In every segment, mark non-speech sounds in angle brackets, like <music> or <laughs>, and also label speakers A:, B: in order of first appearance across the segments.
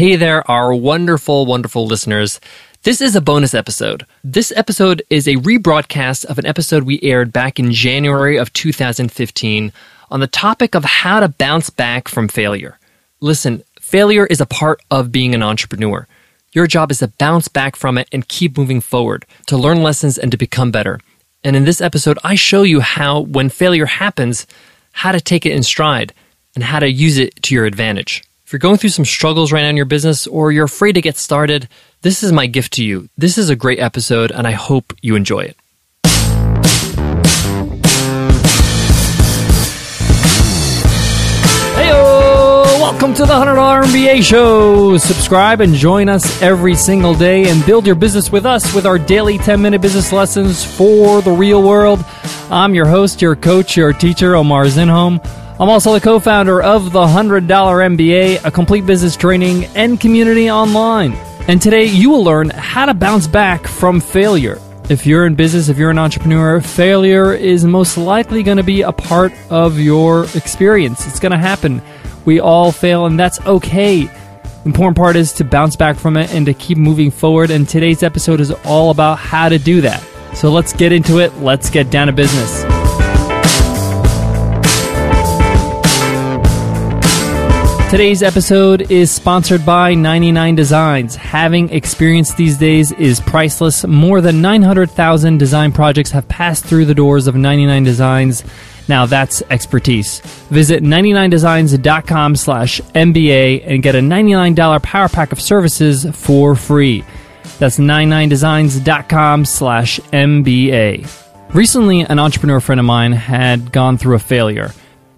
A: Hey there, our wonderful, wonderful listeners. This is a bonus episode. This episode is a rebroadcast of an episode we aired back in January of 2015 on the topic of how to bounce back from failure. Listen, failure is a part of being an entrepreneur. Your job is to bounce back from it and keep moving forward, to learn lessons and to become better. And in this episode, I show you how, when failure happens, how to take it in stride and how to use it to your advantage. If you're going through some struggles right now in your business or you're afraid to get started, this is my gift to you. This is a great episode, and I hope you enjoy it. Welcome to the $100 MBA Show. Subscribe and join us every single day and build your business with us with our daily 10 minute business lessons for the real world. I'm your host, your coach, your teacher, Omar Zenhom. I'm also the co founder of the $100 MBA, a complete business training and community online. And today you will learn how to bounce back from failure. If you're in business, if you're an entrepreneur, failure is most likely going to be a part of your experience. It's going to happen. We all fail, and that's okay. The important part is to bounce back from it and to keep moving forward. And today's episode is all about how to do that. So let's get into it. Let's get down to business. Today's episode is sponsored by 99 Designs. Having experience these days is priceless. More than 900,000 design projects have passed through the doors of 99 Designs. Now that's expertise. Visit 99designs.com slash MBA and get a $99 power pack of services for free. That's 99designs.com slash MBA. Recently, an entrepreneur friend of mine had gone through a failure.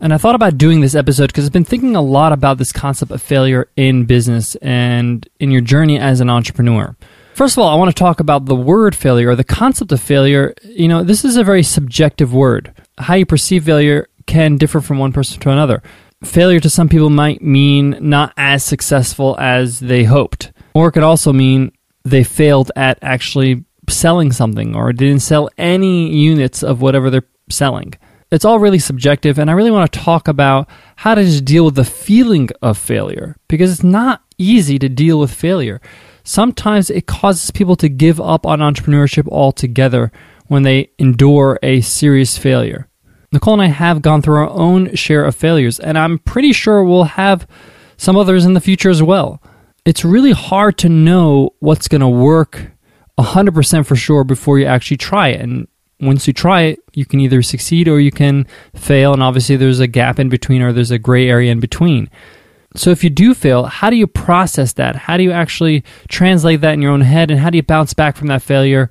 A: And I thought about doing this episode because I've been thinking a lot about this concept of failure in business and in your journey as an entrepreneur. First of all, I want to talk about the word failure or the concept of failure. You know, this is a very subjective word. How you perceive failure can differ from one person to another. Failure to some people might mean not as successful as they hoped, or it could also mean they failed at actually selling something or didn't sell any units of whatever they're selling it's all really subjective, and I really want to talk about how to just deal with the feeling of failure because it's not easy to deal with failure. Sometimes it causes people to give up on entrepreneurship altogether when they endure a serious failure. Nicole and I have gone through our own share of failures, and I'm pretty sure we'll have some others in the future as well. It's really hard to know what's going to work 100% for sure before you actually try it. And once you try it, you can either succeed or you can fail. And obviously, there's a gap in between or there's a gray area in between. So, if you do fail, how do you process that? How do you actually translate that in your own head? And how do you bounce back from that failure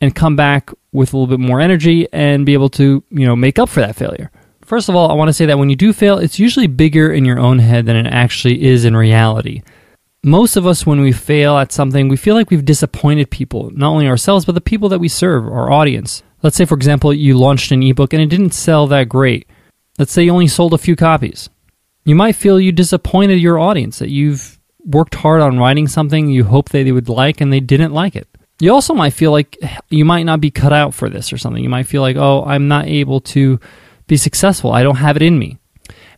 A: and come back with a little bit more energy and be able to, you know, make up for that failure? First of all, I want to say that when you do fail, it's usually bigger in your own head than it actually is in reality. Most of us, when we fail at something, we feel like we've disappointed people, not only ourselves, but the people that we serve, our audience. Let's say, for example, you launched an ebook and it didn't sell that great. Let's say you only sold a few copies. You might feel you disappointed your audience, that you've worked hard on writing something you hope they would like and they didn't like it. You also might feel like you might not be cut out for this or something. You might feel like, oh, I'm not able to be successful. I don't have it in me.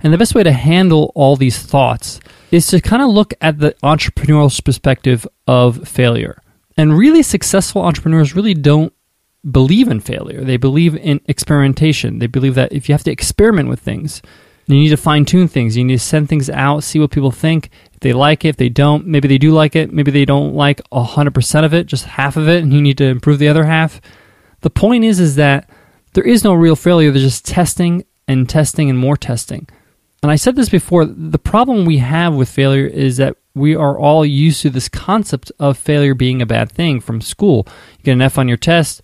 A: And the best way to handle all these thoughts is to kind of look at the entrepreneurial perspective of failure. And really successful entrepreneurs really don't believe in failure. They believe in experimentation. They believe that if you have to experiment with things, you need to fine tune things. You need to send things out, see what people think. If they like it, if they don't, maybe they do like it, maybe they don't like 100% of it, just half of it, and you need to improve the other half. The point is, is that there is no real failure. There's just testing and testing and more testing. And I said this before the problem we have with failure is that we are all used to this concept of failure being a bad thing from school. You get an F on your test,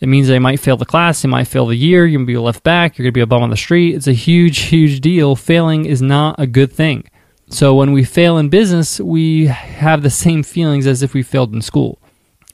A: it means they might fail the class, they might fail the year, you're going to be left back, you're going to be a bum on the street. It's a huge, huge deal. Failing is not a good thing. So when we fail in business, we have the same feelings as if we failed in school.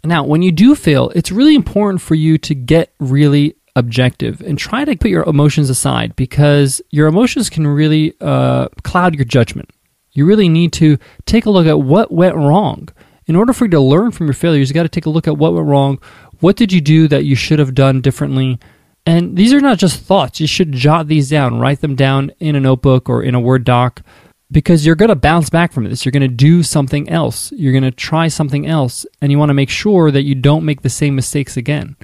A: Now, when you do fail, it's really important for you to get really objective and try to put your emotions aside because your emotions can really uh, cloud your judgment. You really need to take a look at what went wrong. In order for you to learn from your failures, you got to take a look at what went wrong. What did you do that you should have done differently? And these are not just thoughts. You should jot these down, write them down in a notebook or in a Word doc. because you're going to bounce back from this. You're going to do something else. You're going to try something else, and you want to make sure that you don't make the same mistakes again.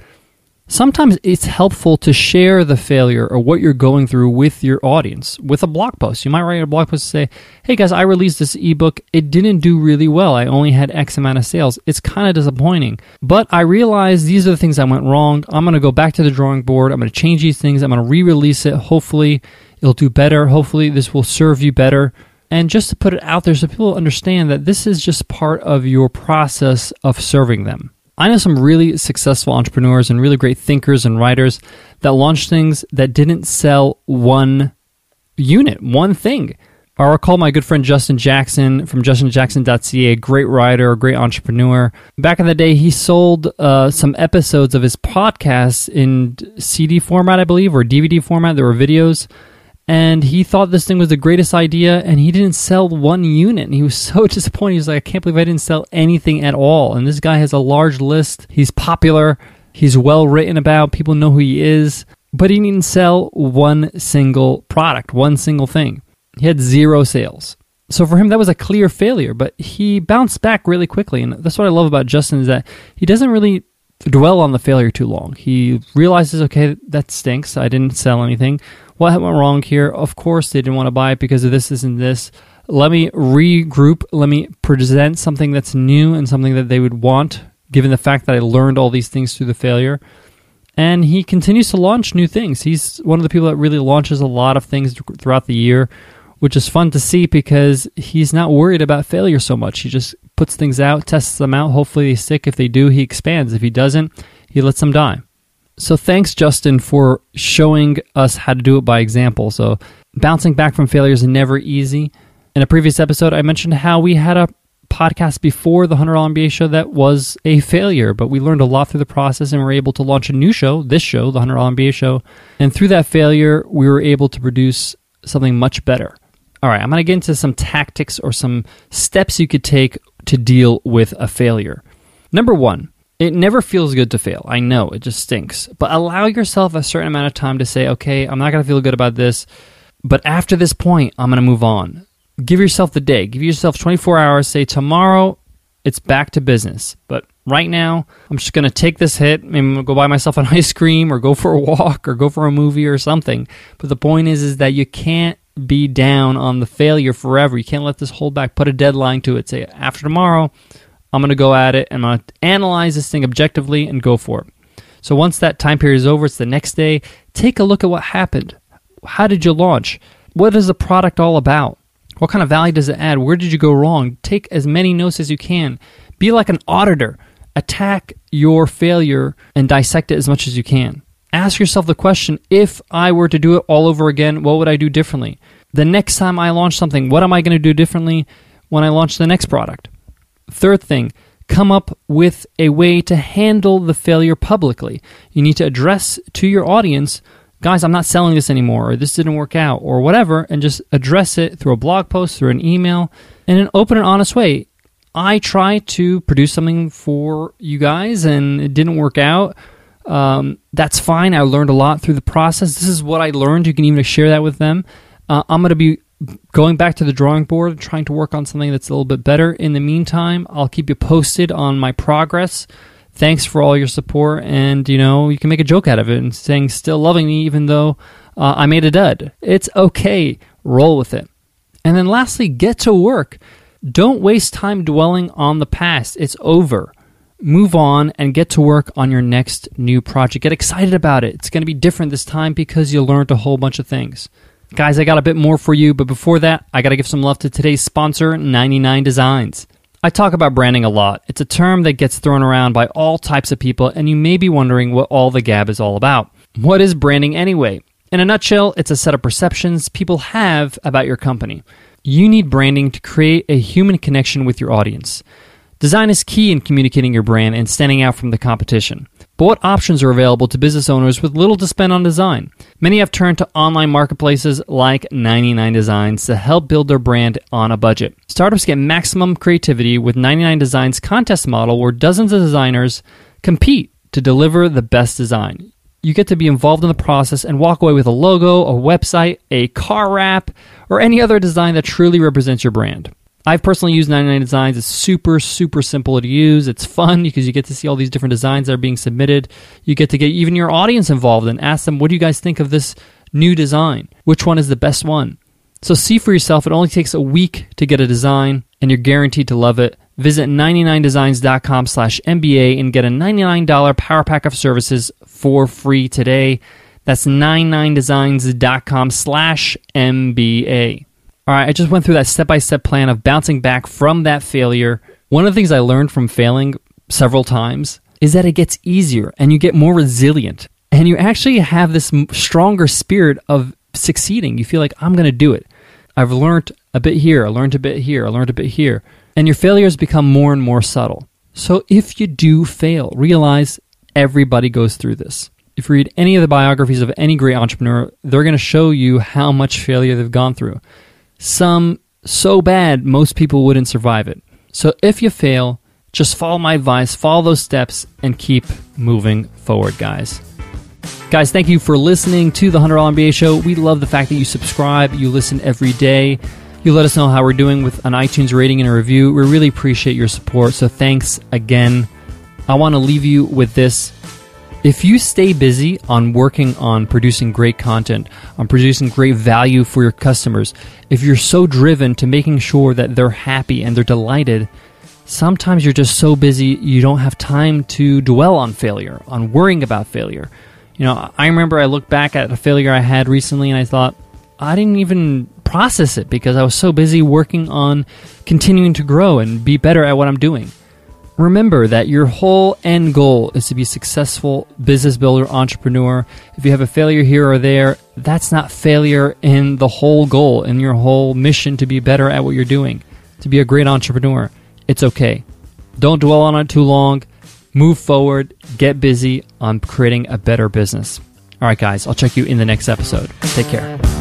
A: Sometimes it's helpful to share the failure or what you're going through with your audience with a blog post. You might write a blog post and say, Hey guys, I released this ebook. It didn't do really well. I only had X amount of sales. It's kind of disappointing. But I realized these are the things that went wrong. I'm going to go back to the drawing board. I'm going to change these things. I'm going to re release it. Hopefully, it'll do better. Hopefully, this will serve you better. And just to put it out there so people understand that this is just part of your process of serving them. I know some really successful entrepreneurs and really great thinkers and writers that launched things that didn't sell one unit, one thing. I recall my good friend Justin Jackson from justinjackson.ca, great writer, a great entrepreneur. Back in the day, he sold uh, some episodes of his podcast in CD format, I believe, or DVD format. There were videos and he thought this thing was the greatest idea and he didn't sell one unit. And he was <laughs> so disappointed. He was like i can't believe i didn't sell anything at all. And this guy has a large list. He's popular. He's well written about. People know who he is. But he didn't sell one single product one single thing. He had zero sales. So for him that was a clear failure but he bounced back really quickly. And that's what i love about justin is that he doesn't really dwell on the failure too long he realizes okay that stinks i didn't sell anything what went wrong here? Of course, they didn't want to buy it because of this, this, and this. Let me regroup. Let me present something that's new and something that they would want, given the fact that I learned all these things through the failure. And he continues to launch new things. He's one of the people that really launches a lot of things throughout the year, which is fun to see because he's not worried about failure so much. He just puts things out, tests them out. Hopefully, they stick. If they do, he expands. If he doesn't, he lets them die. So thanks, Justin, for showing us how to do it by example. So bouncing back from failure is never easy. In a previous episode, I mentioned how we had a podcast before the $100 MBA show that was a failure, but we learned a lot through the process and were able to launch a new show, this show, the $100 MBA show. And through that failure, we were able to produce something much better. All right, I'm going to get into some tactics or some steps you could take to deal with a failure. Number one, it never feels good to fail. I know it just stinks. But allow yourself a certain amount of time to say, okay, I'm not going to feel good about this. But after this point, I'm going to move on. Give yourself the day. Give yourself 24 hours. Say, tomorrow, it's back to business. But right now, I'm just going to take this hit. Maybe go buy myself an <laughs> ice cream or go for a walk or go for a movie or something. But the point is, is that you can't be down on the failure forever. You can't let this hold back. Put a deadline to it. Say, after tomorrow, I'm going to go at it and I'm going to analyze this thing objectively and go for it. So once that time period is over, it's the next day. Take a look at what happened. How did you launch? What is the product all about? What kind of value does it add? Where did you go wrong? Take as many notes as you can. Be like an auditor. Attack your failure and dissect it as much as you can. Ask yourself the question if I were to do it all over again, what would I do differently? The next time I launch something, what am I going to do differently when I launch the next product? Third thing, come up with a way to handle the failure publicly. You need to address to your audience, guys, I'm not selling this anymore, or this didn't work out, or whatever, and just address it through a blog post, through an email, in an open and honest way. I tried to produce something for you guys and it didn't work out. Um, that's fine. I learned a lot through the process. This is what I learned. You can even share that with them. Uh, I'm going to be going back to the drawing board and trying to work on something that's a little bit better. In the meantime, I'll keep you posted on my progress. Thanks for all your support, and you know you can make a joke out of it and saying still loving me even though uh, I made a dud. It's okay. Roll with it. And then lastly, get to work. Don't waste time dwelling on the past. It's over. Move on and get to work on your next new project. Get excited about it. It's going to be different this time because you learned a whole bunch of things. Guys, I got a bit more for you, but before that, I got to give some love to today's sponsor, 99 Designs. I talk about branding a lot. It's a term that gets thrown around by all types of people, and you may be wondering what all the gab is all about. What is branding anyway? In a nutshell, it's a set of perceptions people have about your company. You need branding to create a human connection with your audience. Design is key in communicating your brand and standing out from the competition. But what options are available to business owners with little to spend on design? Many have turned to online marketplaces like 99 Designs to help build their brand on a budget. Startups get maximum creativity with 99 Designs contest model where dozens of designers compete to deliver the best design. you get to be involved in the process and walk away with a logo, a website, a car wrap, or any other design that truly represents your brand. I've personally used 99 Designs. It's super, super simple to use. It's fun because you get to see all these different designs that are being submitted. You get to get even your audience involved and ask them, what do you guys think of this new design? Which one is the best one? So see for yourself. It only takes a week to get a design and you're guaranteed to love it. Visit 99designs.com slash MBA and get a $99 power pack of services for free today. That's 99designs.com slash MBA. All right, I just went through that step by step plan of bouncing back from that failure. One of the things I learned from failing several times is that it gets easier and you get more resilient and you actually have this stronger spirit of succeeding. You feel like, I'm going to do it. I've learned a bit here, I learned a bit here, I learned a bit here. And your failures become more and more subtle. So if you do fail, realize everybody goes through this. If you read any of the biographies of any great entrepreneur, they're going to show you how much failure they've gone through. Some so bad, most people wouldn't survive it. So if you fail, just follow my advice, follow those steps, and keep moving forward, guys. Guys, thank you for listening to the $100 MBA show. We love the fact that you subscribe, you listen every day. You let us know how we're doing with an iTunes rating and a review. We really appreciate your support. So thanks again. I want to leave you with this. If you stay busy on working on producing great content, on producing great value for your customers, if you're so driven to making sure that they're happy and they're delighted, sometimes you're just so busy you don't have time to dwell on failure, on worrying about failure. You know, I remember I looked back at a failure I had recently and I thought, I didn't even process it because I was so busy working on continuing to grow and be better at what I'm doing. Remember that your whole end goal is to be a successful business builder, entrepreneur. If you have a failure here or there, that's not failure in the whole goal, in your whole mission to be better at what you're doing, to be a great entrepreneur. It's okay. Don't dwell on it too long move forward, get busy on creating a better business. All right, guys, I'll check you in the next episode. Take care.